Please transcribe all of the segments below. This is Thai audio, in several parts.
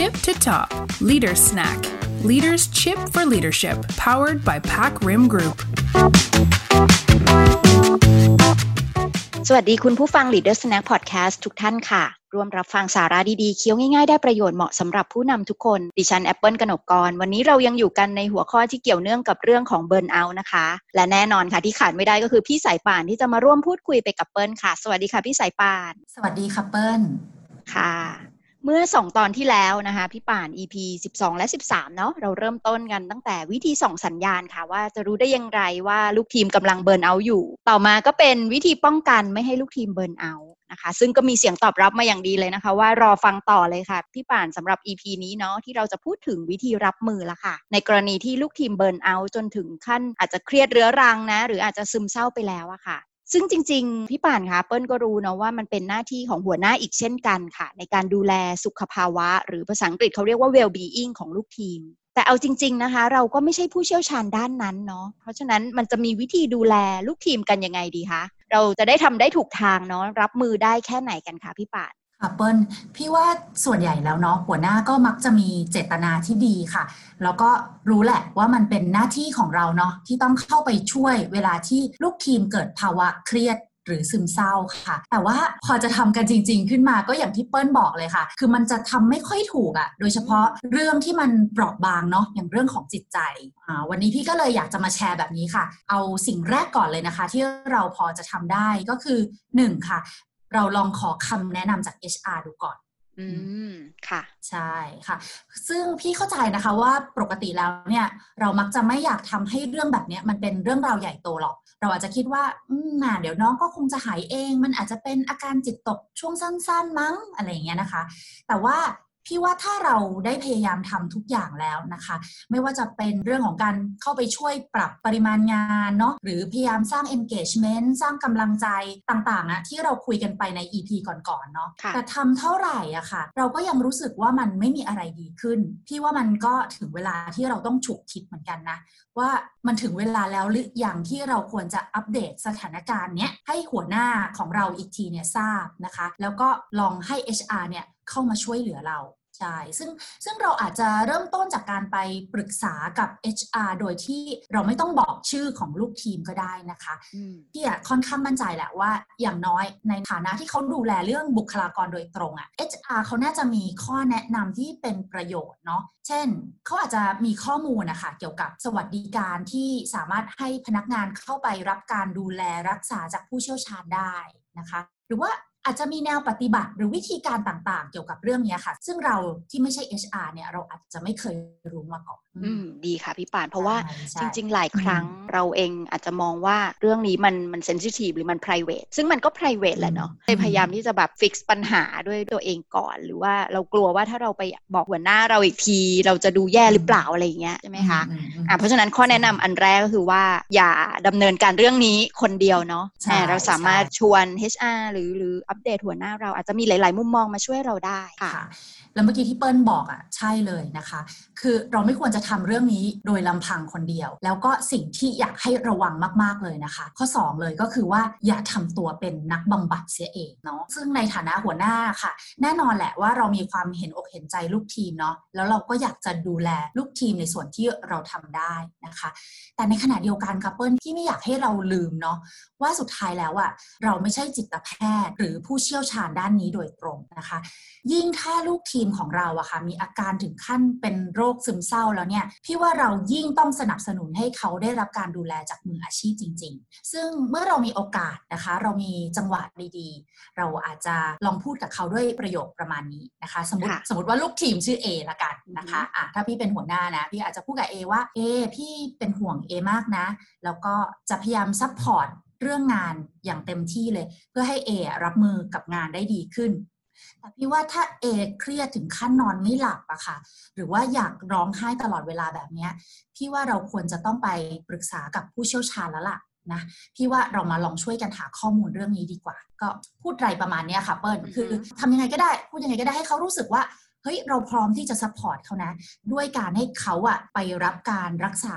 tip to top Leader Snack Leaders Chip for Leadership powered by Pack Rim Group สวัสดีคุณผู้ฟัง Leader Snack Podcast ทุกท่านค่ะ ร่วมรับฟังสาระดีๆ เคี้ยวง่ายๆ ได้ประโยชน์เหมาะสำหรับผู้นำทุกคน ดิฉันแอปเปิลกนกกร วันนี้เรายังอยู่กันในหัวข้อที่เกี่ยวเนื่องกับเรื่องของเบิร์นเอาท์นะคะ และแน่นอนค่ะที่ขาดไม่ได้ก็คือพี่สายป่านที่จะมาร่วมพูดคุยไปกับเปิลค่ะ สวัสดีค่ะพี่สายป่าน สวัสดีค่ะเปิ้ลค่ะ เมื่อ 2 ตอนที่แล้วนะคะพี่ป่าน EP 12 และ 13 เนาะเราเริ่มต้นกันตั้งแต่วิธีส่องสัญญาณค่ะ ว่าจะรู้ได้อย่างไรว่าลูกทีมกำลังเบิร์นเอาอยู่ ต่อมาก็เป็นวิธีป้องกันไม่ให้ลูกทีมเบิร์นเอานะคะ ซึ่งก็มีเสียงตอบรับมาอย่างดีเลยนะคะ ว่ารอฟังต่อเลยค่ะ พี่ป่านสำหรับ EP นี้เนาะที่เราจะพูดถึงวิธีรับมือละค่ะ ในกรณีที่ลูกทีมเบิร์นเอาจนถึงขั้นอาจจะเครียดเรื้อรังนะ หรืออาจจะซึมเศร้าไปแล้วอะค่ะ ซึ่งจริง ๆ พี่ป่านคะเปิ้ลก็รู้เนาะว่ามันเป็นหน้าที่ของหัวหน้าอีกเช่นกันค่ะ ในการดูแลสุขภาวะ หรือภาษาอังกฤษเขาเรียกว่า well being ของลูกทีม แต่เอาจริง ๆนะคะ เราก็ไม่ใช่ผู้เชี่ยวชาญด้านนั้นเนาะเพราะฉะนั้นมันจะมีวิธีดูแลลูกทีมกันยังไงดีคะเราจะได้ทำได้ถูกทางเนาะรับมือได้แค่ไหนกันคะพี่ป่าน ค่ะเปิ้ลพี่ว่าส่วนใหญ่แล้วเนาะหัวหน้าก็มักจะมีเจตนาที่ดีค่ะ แล้วก็รู้แหละว่ามันเป็นหน้าที่ของเราเนาะที่ต้องเข้าไปช่วยเวลาที่ลูกทีมเกิดภาวะเครียดหรือซึมเศร้าค่ะ แต่ว่าพอจะทำกันจริง ๆ ขึ้นมาก็อย่างที่เปิ้ลบอกเลยค่ะ คือมันจะทำไม่ค่อยถูกอะ่ะ โดยเฉพาะเรื่องที่มันเปราะบางเนาะอย่างเรื่องของจิตใจอ่าวันนี้พี่ก็เลยอยากจะมาแชร์แบบนี้ค่ะ เอาสิ่งแรกก่อนเลยนะคะ ที่เราพอจะทำได้ก็คือหนึ่งค่ะ เราลองขอคำแนะนำจาก HR ดูก่อน อืม ค่ะ ใช่ค่ะ ซึ่งพี่เข้าใจนะคะว่าปกติแล้วเนี่ย เรามักจะไม่อยากทำให้เรื่องแบบเนี้ยมันเป็นเรื่องราวใหญ่โตหรอก เราอาจจะคิดว่า อืมน่ะเดี๋ยวน้องก็คงจะหายเอง มันอาจจะเป็นอาการจิตตกช่วงสั้น ๆ มั้งอะไรอย่างเงี้ยนะคะ แต่ว่า พี่ว่าถ้าเราได้พยายามทำทุกอย่างแล้วนะคะ ไม่ว่าจะเป็นเรื่องของการเข้าไปช่วยปรับปริมาณงานเนาะหรือพยายามสร้าง engagement สร้างกำลังใจต่างๆอะที่เราคุยกันไปใน EP ก่อนๆเนาะค่ะแต่ทำเท่าไหร่อะค่ะ เราก็ยังรู้สึกว่ามันไม่มีอะไรดีขึ้น พี่ว่ามันก็ถึงเวลาที่เราต้องฉุกคิดเหมือนกันนะ ว่ามันถึงเวลาแล้วหรืออย่างที่เราควรจะอัปเดตสถานการณ์เนี้ยให้หัวหน้าของเราอีกทีเนี่ยทราบนะคะ แล้วก็ลองให้ HR เนี่ยเข้ามาช่วยเหลือเรา ใช่ซึ่งซึ่งเราอาจจะเริ่มต้นจากการไปปรึกษากับ HR โดยที่เราไม่ต้องบอกชื่อของลูกทีมก็ได้นะคะอืมพี่อะค่อนข้างมั่นใจแหละว่า อย่างน้อยในฐานะที่เขาดูแลเรื่องบุคลากรโดยตรงอะ HR เขาน่าจะมีข้อแนะนำที่เป็นประโยชน์เนาะเช่น เขาอาจจะมีข้อมูลนะคะเกี่ยวกับสวัสดิการที่สามารถให้พนักงานเข้าไปรับการดูแลรักษาจากผู้เชี่ยวชาญได้นะคะ หรือว่า อาจจะมีแนวปฏิบัติหรือวิธีการต่างๆ เกี่ยวกับเรื่องเนี้ยค่ะ ซึ่งเราที่ไม่ใช่ HR เนี่ยเราอาจจะไม่เคยรู้มาก่อนอืมดีค่ะพี่ป่าน เพราะว่าใช่ใช่จริง ๆ หลายครั้งเราเองอาจจะมองว่าเรื่องนี้มันมันเซนซิทีฟหรือมัน p r i v a t ซึ่งมันก็ p r i v a t แหละเนาะอืมเลยพยายามที่จะแบบฟิกซ์ปัญหาด้วยตัวเองก่อน หรือว่าเรากลัวว่าถ้าเราไปบอกหัวหน้าเราอีกที เราจะดูแย่หรือเปล่าอะไรอย่างเงี้ยใช่ไหมคะอืมอืมอะเพราะฉะนั้นข้อแนะนำอันแรกก็คือว่าอย่าดำเนินการเรื่องนี้คนเดียวเนาะใช่แต่เราสามารถใช่ชวน HR หรือหรืออัปเดตหัวหน้าเราอาจจะมีหลาย ๆ มุมมองมาช่วยเราได้ค่ะ แล้วเมื่อกี้ที่เปิ้ลบอกอะใช่เลยนะคะ คือเราไม่ควรจะทำเรื่องนี้โดยลำพังคนเดียว แล้วก็สิ่งที่อยากให้ระวังมาก ๆ เลยนะคะ ข้อ 2 เลยก็คือว่าอย่าทำตัวเป็นนักบำบัดเสียเองเนาะซึ่งในฐานะหัวหน้าค่ะ แน่นอนแหละว่าเรามีความเห็นอกเห็นใจลูกทีมเนาะแล้วเราก็อยากจะดูแลลูกทีมในส่วนที่เราทำได้นะคะ แต่ในขณะเดียวกันค่ะเปิ้ลที่ไม่อยากให้เราลืมเนาะว่าสุดท้ายแล้วอะเราไม่ใช่จิตแพทย์ หรือผู้เชี่ยวชาญด้านนี้โดยตรงนะคะ ยิ่งถ้าลูกทีมของเราอะค่ะมีอาการถึงขั้นเป็นโรคซึมเศร้าแล้วเนี่ยพี่ว่าเรายิ่งต้องสนับสนุนให้เขาได้รับการดูแลจากมืออาชีพจริง ๆ ซึ่งเมื่อเรามีโอกาสนะคะ เรามีจังหวะดีๆ เราอาจจะลองพูดกับเขาด้วยประโยคประมาณนี้นะคะ สมมติค่ะสมมติว่าลูกทีมชื่อ A ละกันนะคะอะถ้าพี่เป็นหัวหน้านะพี่อาจจะพูดกับ A ว่า A พี่เป็นห่วง A มากนะ แล้วก็จะพยายาม support เรื่องงานอย่างเต็มที่เลย เพื่อให้ A รับมือกับงานได้ดีขึ้น แต่พี่ว่าถ้าเอเครียดถึงขั้นนอนไม่หลับอะค่ะ หรือว่าอยากร้องไห้ตลอดเวลาแบบเนี้ยพี่ว่าเราควรจะต้องไปปรึกษากับผู้เชี่ยวชาญแล้วล่ะนะพี่ว่าเรามาลองช่วยกันหาข้อมูลเรื่องนี้ดีกว่า ก็พูดไรประมาณเนี้ยค่ะเปิ้ลอือฮึคือทำยังไงก็ได้ พูดยังไงก็ได้ให้เขารู้สึกว่า เฮ้ยเราพร้อมที่จะ support เขานะ ด้วยการให้เขาอะไปรับการรักษา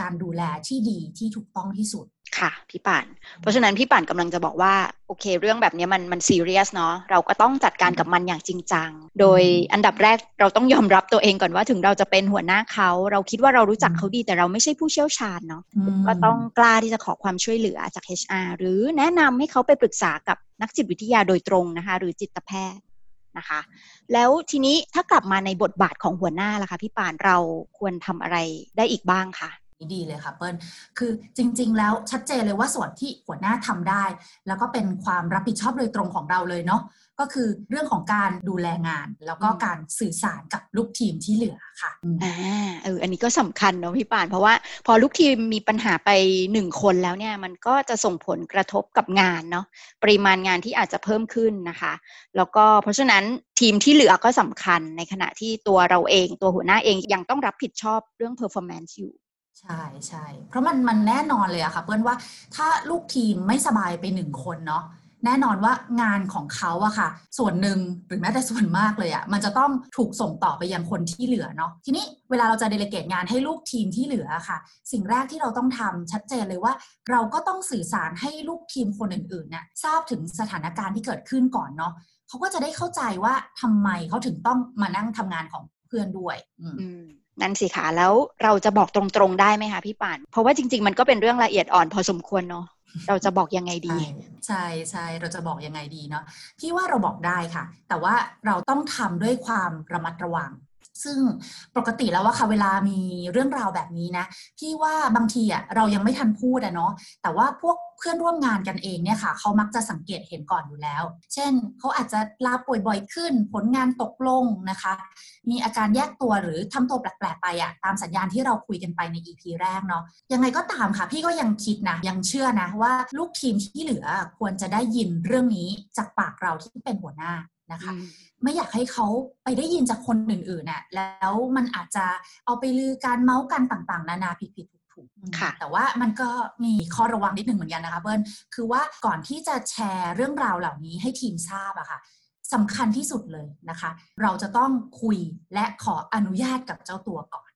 การดูแลที่ดีที่ถูกต้องที่สุดค่ะพี่ป่าน เพราะฉะนั้นพี่ป่านกำลังจะบอกว่า โอเค เรื่องแบบนี้มันมันซีเรียสเนาะเราก็ต้องจัดการกับมันอย่างจริงจัง โดยอันดับแรกเราต้องยอมรับตัวเองก่อนว่าถึงเราจะเป็นหัวหน้าเขา เราคิดว่าเรารู้จักเขาดีแต่เราไม่ใช่ผู้เชี่ยวชาญเนาะก็ต้องกล้าที่จะขอความช่วยเหลือจาก HR หรือแนะนำให้เขาไปปรึกษากับนักจิตวิทยาโดยตรงนะคะ หรือจิตแพทย์ นะคะ แล้วทีนี้ถ้ากลับมาในบทบาทของหัวหน้าล่ะคะพี่ปานเราควรทำอะไรได้อีกบ้างคะ ดีเลยค่ะเปิ้ลคือจริง ๆ แล้วชัดเจนเลยว่าส่วนที่หัวหน้าทำได้ แล้วก็เป็นความรับผิดชอบโดยตรงของเราเลยเนาะก็คือเรื่องของการดูแลงาน แล้วก็การสื่อสารกับลูกทีมที่เหลือค่ะอ่าเอออันนี้ก็สำคัญเนาะพี่ปาน เพราะว่าพอลูกทีมมีปัญหาไปหนึ่งคนแล้วเนี่ยมันก็จะส่งผลกระทบกับงานเนาะปริมาณงานที่อาจจะเพิ่มขึ้นนะคะ แล้วก็เพราะฉะนั้นทีมที่เหลือก็สำคัญในขณะที่ตัวเราเอง ตัวหัวหน้าเองยังต้องรับผิดชอบเรื่อง performance อยู่ ใช่ใช่ เพราะมันมันแน่นอนเลยอะค่ะเพื่อนว่าถ้าลูกทีมไม่สบายไปหนึ่งคนเนาะแน่นอนว่างานของเขาอะค่ะ ส่วนหนึ่งหรือแม้แต่ส่วนมากเลยอะมันจะต้องถูกส่งต่อไปยังคนที่เหลือเนาะทีนี้เวลาเราจะเดเลเกตงานให้ลูกทีมที่เหลือค่ะ สิ่งแรกที่เราต้องทำชัดเจนเลยว่า เราก็ต้องสื่อสารให้ลูกทีมคนอื่นๆเนี่ยทราบถึงสถานการณ์ที่เกิดขึ้นก่อนเนาะเขาก็จะได้เข้าใจว่าทำไมเขาถึงต้องมานั่งทำงานของ เพื่อนด้วยอืมนั่นสิคะแล้วเราจะบอกตรงๆได้ไหมคะพี่ป่าน เพราะว่าจริง ๆ มันก็เป็นเรื่องละเอียดอ่อนพอสมควรเนาะเราจะบอกยังไงดี ใช่ใช่เราจะบอกยังไงดีเนาะพี่ว่าเราบอกได้ค่ะ แต่ว่าเราต้องทำด้วยความระมัดระวัง ซึ่งปกติแล้วว่าค่ะเวลามีเรื่องราวแบบนี้นะพี่ว่าบางทีอะเรายังไม่ทันพูดอะเนาะแต่ว่าพวกเพื่อนร่วมงานกันเองเนี่ยค่ะเขามักจะสังเกตเห็นก่อนอยู่แล้ว เช่นเขาอาจจะลาป่วยบ่อยขึ้น ผลงานตกลงนะคะ มีอาการแยกตัวหรือทำตัวแปลกๆไปอะตามสัญญาณที่เราคุยกันไปใน EP แรกเนาะยังไงก็ตามค่ะ พี่ก็ยังคิดนะยังเชื่อนะว่าลูกทีมที่เหลือควรจะได้ยินเรื่องนี้จากปากเราที่เป็นหัวหน้า นะคะ ไม่อยากให้เขาไปได้ยินจากคนอื่นๆน่ะแล้วมันอาจจะเอาไปลือการเมาส์กันต่างๆ นานาผิดๆถูกๆแต่ว่ามันก็มีข้อระวังนิดหนึ่งเหมือนกันนะคะเบิ้ลคือว่าก่อนที่จะแชร์เรื่องราวเหล่านี้ให้ทีมทราบอะค่ะสำคัญที่สุดเลยนะคะ เราจะต้องคุยและขออนุญาตกับเจ้าตัวก่อน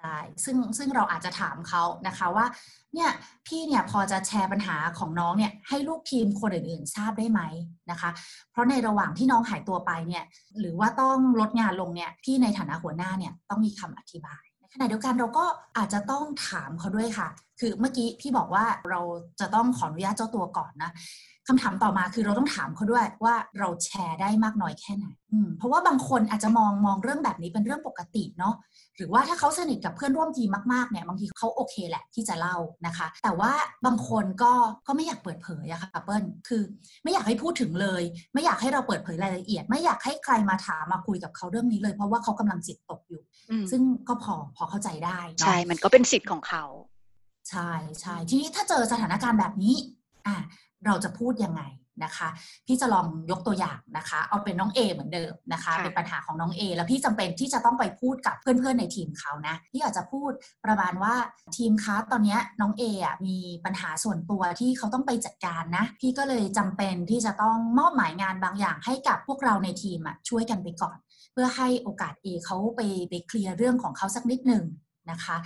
ใช่ซึ่งซึ่งเราอาจจะถามเขานะคะว่าเนี่ยพี่เนี่ยพอจะแชร์ปัญหาของน้องเนี่ยให้ลูกทีมคนอื่นๆ ทราบได้ไหมนะคะ เพราะในระหว่างที่น้องหายตัวไปเนี่ยหรือว่าต้องลดงานลงเนี่ยพี่ในฐานะหัวหน้าเนี่ยต้องมีคำอธิบายขณะเดียวกันเราก็อาจจะต้องถามเขาด้วยค่ะ คือเมื่อกี้พี่บอกว่าเราจะต้องขออนุญาตเจ้าตัวก่อนนะ คำถามต่อมาคือเราต้องถามเขาด้วยว่าเราแชร์ได้มากน้อยแค่ไหนเพราะว่าบางคนอาจจะมองมองเรื่องแบบนี้เป็นเรื่องปกติเนาะหรือว่าถ้าเขาสนิทกับเพื่อนร่วมทีมมากๆเนี่ยบางทีเขาโอเคแหละที่จะเล่านะคะ แต่ว่าบางคนก็ก็ไม่อยากเปิดเผยอะค่ะเปิ้ลคือไม่อยากให้พูดถึงเลย ไม่อยากให้เราเปิดเผยรายละเอียด ไม่อยากให้ใครมาถามมาคุยกับเขาเรื่องนี้เลย เพราะว่าเขากำลังจิตตกอยู่ ซึ่งก็พอพอเข้าใจได้ใช่มันก็เป็นสิทธิ์ของเขา ใช่ใช่ทีนี้ถ้าเจอสถานการณ์แบบนี้อะ เราจะพูดยังไงนะคะ พี่จะลองยกตัวอย่างนะคะ เอาเป็นน้อง A เหมือนเดิมนะคะ เป็นปัญหาของน้อง A แล้วพี่จำเป็นที่จะต้องไปพูดกับเพื่อนๆในทีมเขานะพี่อาจจะพูดประมาณว่าทีมคะตอนนี้น้อง A อะมีปัญหาส่วนตัวที่เขาต้องไปจัดการนะ พี่ก็เลยจำเป็นที่จะต้องมอบหมายงานบางอย่างให้กับพวกเราในทีมอะช่วยกันไปก่อน เพื่อให้โอกาส A เขาไปไปเคลียร์เรื่องของเขาสักนิดหนึ่งนะคะ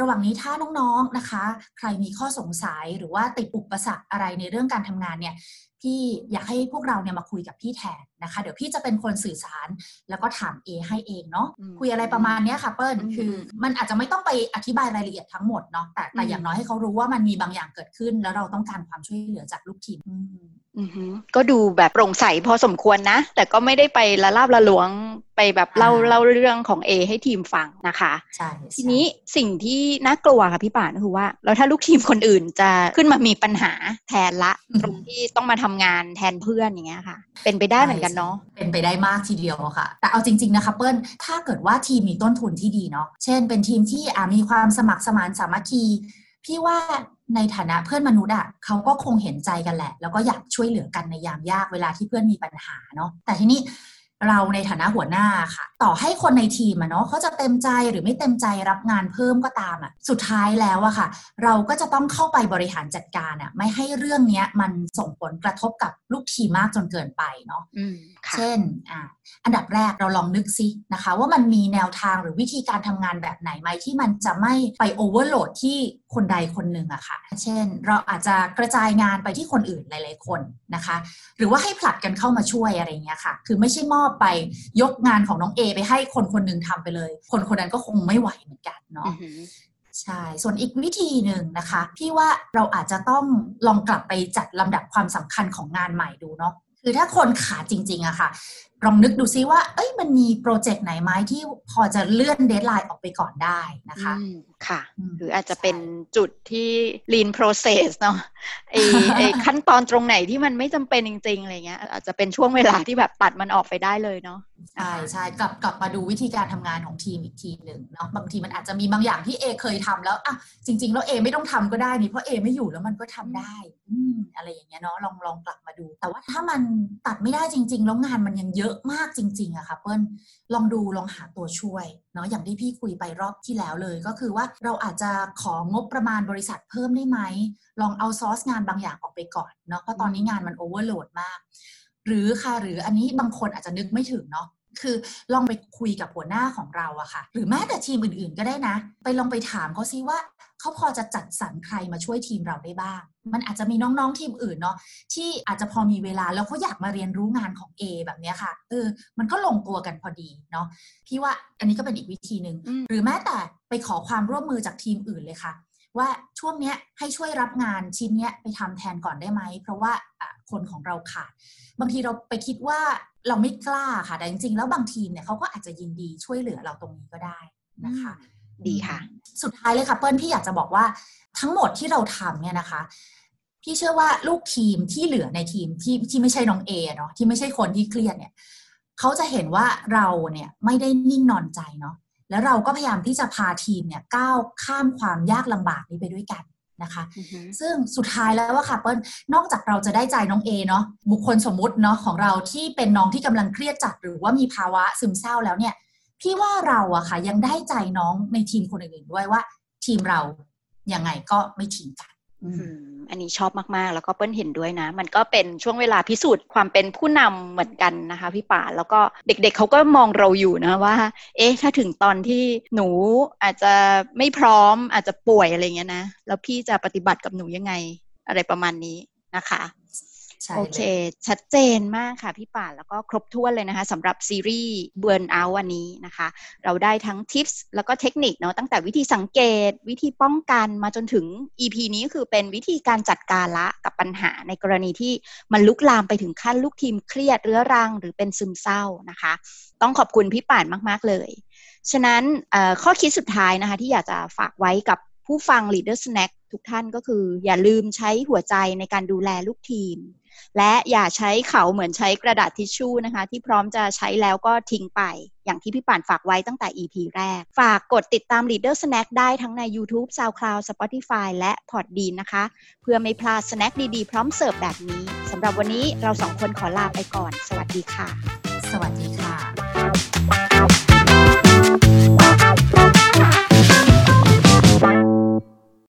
ระหว่างนี้ถ้าน้องๆนะคะ ใครมีข้อสงสัยหรือว่าติดอุปสรรคอะไรในเรื่องการทำงานเนี่ย พี่อยากให้พวกเราเนี่ยมาคุยกับพี่แทนนะคะ เดี๋ยวพี่จะเป็นคนสื่อสารแล้วก็ถาม A ให้เองเนาะคุยอะไรประมาณนี้ค่ะเปิ้ลคือมันอาจจะไม่ต้องไปอธิบายรายละเอียดทั้งหมดเนาะแต่แต่อย่างน้อยให้เขารู้ว่ามันมีบางอย่างเกิดขึ้น แล้วเราต้องการความช่วยเหลือจากลูกทีมก็ดูแบบโปร่งใสพอสมควรนะ แต่ก็ไม่ได้ไปละลาบละหลวงไปแบบเล่าเล่าเรื่องของ A ให้ทีมฟังนะคะใช่ทีนี้สิ่งที่น่ากลัวค่ะพี่ป่านก็คือว่า แล้วถ้าลูกทีมคนอื่นจะขึ้นมามีปัญหาแทนละ ตรงที่ต้องมาทำงานแทนเพื่อนอย่างเงี้ยค่ะ เป็นไปได้เหมือนกันเนาะเป็นไปได้มากทีเดียวค่ะ แต่เอาจริง ๆ นะคะเปิ้ลถ้าเกิดว่าทีมมีต้นทุนที่ดีเนาะเช่น เป็นทีมที่มีความสมัครสมานสามัคคีพี่ว่าในฐานะเพื่อนมนุษย์อะเขาก็คงเห็นใจกันแหละ แล้วก็อยากช่วยเหลือกันในยามยากเวลาที่เพื่อนมีปัญหาเนาะแต่ทีนี้ เราในฐานะหัวหน้าค่ะ ต่อให้คนในทีมอะเนาะเขาจะเต็มใจหรือไม่เต็มใจรับงานเพิ่มก็ตามอะสุดท้ายแล้วอะค่ะ เราก็จะต้องเข้าไปบริหารจัดการอะไม่ให้เรื่องนี้มันส่งผลกระทบกับลูกทีมมากจนเกินไปเนาะเช่นอ่าอันดับแรกเราลองนึกซินะคะ ว่ามันมีแนวทางหรือวิธีการทำงานแบบไหนไหมที่มันจะไม่ไปโอเวอร์โหลดที่คนใดคนหนึ่งอะค่ะ เช่น เราอาจจะกระจายงานไปที่คนอื่นหลาย ๆ คนนะคะ หรือว่าให้ผลัดกันเข้ามาช่วยอะไรเงี้ยค่ะ คือไม่ใช่มอบไปยกงานของน้องเอไปให้คนคนหนึ่งทำไปเลย คนคนนั้นก็คงไม่ไหวเหมือนกันเนาะใช่ ส่วนอีกวิธีหนึ่งนะคะพี่ว่าเราอาจจะต้องลองกลับไปจัดลำดับความสำคัญของงานใหม่ดูเนาะคือถ้าคนขาดจริงๆอะค่ะ ลองนึกดูซิว่า เอ้ยมันมี project ไหนไหมที่พอจะเลื่อน deadline ออกไปก่อนได้นะคะค่ะ หรืออาจจะเป็นจุดที่ lean process เนาะไอ้ขั้นตอนตรงไหนที่มันไม่จำเป็นจริงๆอะไรเงี้ย อาจจะเป็นช่วงเวลาที่แบบตัดมันออกไปได้เลยเนาะใช่ใช่กลับกลับมาดูวิธีการทำงานของทีมอีกทีหนึ่งเนาะบางทีมันอาจจะมีบางอย่างที่เอเคยทำแล้วอะจริงๆแล้วเอไม่ต้องทำก็ได้นี่เพราะเอไม่อยู่แล้วมันก็ทำได้อืมอะไรอย่างเงี้ยเนาะลองลองกลับมาดู แต่ว่าถ้ามันตัดไม่ได้จริง ๆ แล้วงานมันยังเยอะอะมากจริงๆอะค่ะเปิ้ลลองดูลองหาตัวช่วยเนาะอย่างที่พี่คุยไปรอบที่แล้วเลย ก็คือว่าเราอาจจะของบประมาณบริษัทเพิ่มได้ไหม ลองเอาซอสงานบางอย่างออกไปก่อนเนาะเพราะตอนนี้งานมันโอเวอร์โหลดมาก หรือค่ะหรืออันนี้บางคนอาจจะนึกไม่ถึงเนาะ คือลองไปคุยกับหัวหน้าของเราอะค่ะ หรือแม้แต่ทีมอื่นๆก็ได้นะ ไปลองไปถามเขาซิว่าเขาพอจะจัดสรรใครมาช่วยทีมเราได้บ้าง มันอาจจะมีน้องๆทีมอื่นเนาะที่อาจจะพอมีเวลาแล้วเขาอยากมาเรียนรู้งานของ A แบบนี้ค่ะเออมันก็ลงตัวกันพอดีเนาะพี่ว่าอันนี้ก็เป็นอีกวิธีหนึ่งหรือแม้แต่ไปขอความร่วมมือจากทีมอื่นเลยค่ะ ว่าช่วงนี้ให้ช่วยรับงานชิ้นนี้ไปทำแทนก่อนได้ไหม เพราะว่าคนของเราขาด บางทีเราไปคิดว่าเราไม่กล้าค่ะ แต่จริงๆ แล้วบางทีมเนี่ยเขาก็อาจจะยินดีช่วยเหลือเราตรงนี้ก็ได้นะคะ ดีค่ะ สุดท้ายเลยค่ะเปิ้ลพี่อยากจะบอกว่าทั้งหมดที่เราทำเนี่ยนะคะพี่เชื่อว่าลูกทีมที่เหลือในทีมที่ที่ไม่ใช่น้องเอเนาะที่ไม่ใช่คนที่เครียดเนี่ยเขาจะเห็นว่าเราเนี่ยไม่ได้นิ่งนอนใจเนาะ แล้วเราก็พยายามที่จะพาทีมเนี่ยก้าวข้ามความยากลำบากนี้ไปด้วยกันนะคะซึ่งสุดท้ายแล้วว่าค่ะเปิ้ลนอกจากเราจะได้ใจน้องเอเนาะบุคคลสมมุติเนาะของเราที่เป็นน้องที่กำลังเครียดจัดหรือว่ามีภาวะซึมเศร้าแล้วเนี่ยพี่ว่าเราอะค่ะยังได้ใจน้องในทีมคนอื่นๆด้วยว่า ทีมเรายังไงก็ไม่ทิ้งกัน อันนี้ชอบมาก ๆ แล้วก็เปิ้ลเห็นด้วยนะ มันก็เป็นช่วงเวลาพิสูจน์ความเป็นผู้นำเหมือนกันนะคะพี่ป่า แล้วก็เด็กๆเเขาก็มองเราอยู่นะว่า เอ๊ะ ถ้าถึงตอนที่หนูอาจจะไม่พร้อมอาจจะป่วยอะไรเงี้ยนะ แล้วพี่จะปฏิบัติกับหนูยังไง อะไรประมาณนี้นะคะ โอเค ชัดเจนมากค่ะพี่ป่านแล้วก็ครบถ้วนเลยนะคะสำหรับซีรีส์เบิร์นเอาวันนี้นะคะ เราได้ทั้งทิปส์แล้วก็เทคนิคเนาะตั้งแต่วิธีสังเกต วิธีป้องกันมาจนถึง EP นี้คือเป็นวิธีการจัดการละกับปัญหาในกรณีที่มันลุกลามไปถึงขั้นลูกทีมเครียดเรื้อรังหรือเป็นซึมเศร้านะคะ ต้องขอบคุณพี่ป่านมาก ๆ เลย ฉะนั้นข้อคิดสุดท้ายนะคะที่อยากจะฝากไว้กับผู้ฟัง Leader Snack ทุกท่านก็คือ อย่าลืมใช้หัวใจในการดูแลลูกทีม และอย่าใช้เขาเหมือนใช้กระดาษทิชชู่นะคะ ที่พร้อมจะใช้แล้วก็ทิ้งไป อย่างที่พี่ป่านฝากไว้ตั้งแต่ EP แรก ฝากกดติดตาม Leader Snack ได้ทั้งใน YouTube, SoundCloud, Spotify และ Podbean นะคะ เพื่อไม่พลาดสแน็คดีๆ พร้อมเสิร์ฟแบบนี้สำหรับวันนี้เราสองคนขอลาไปก่อน สวัสดีค่ะ สวัสดีค่ะ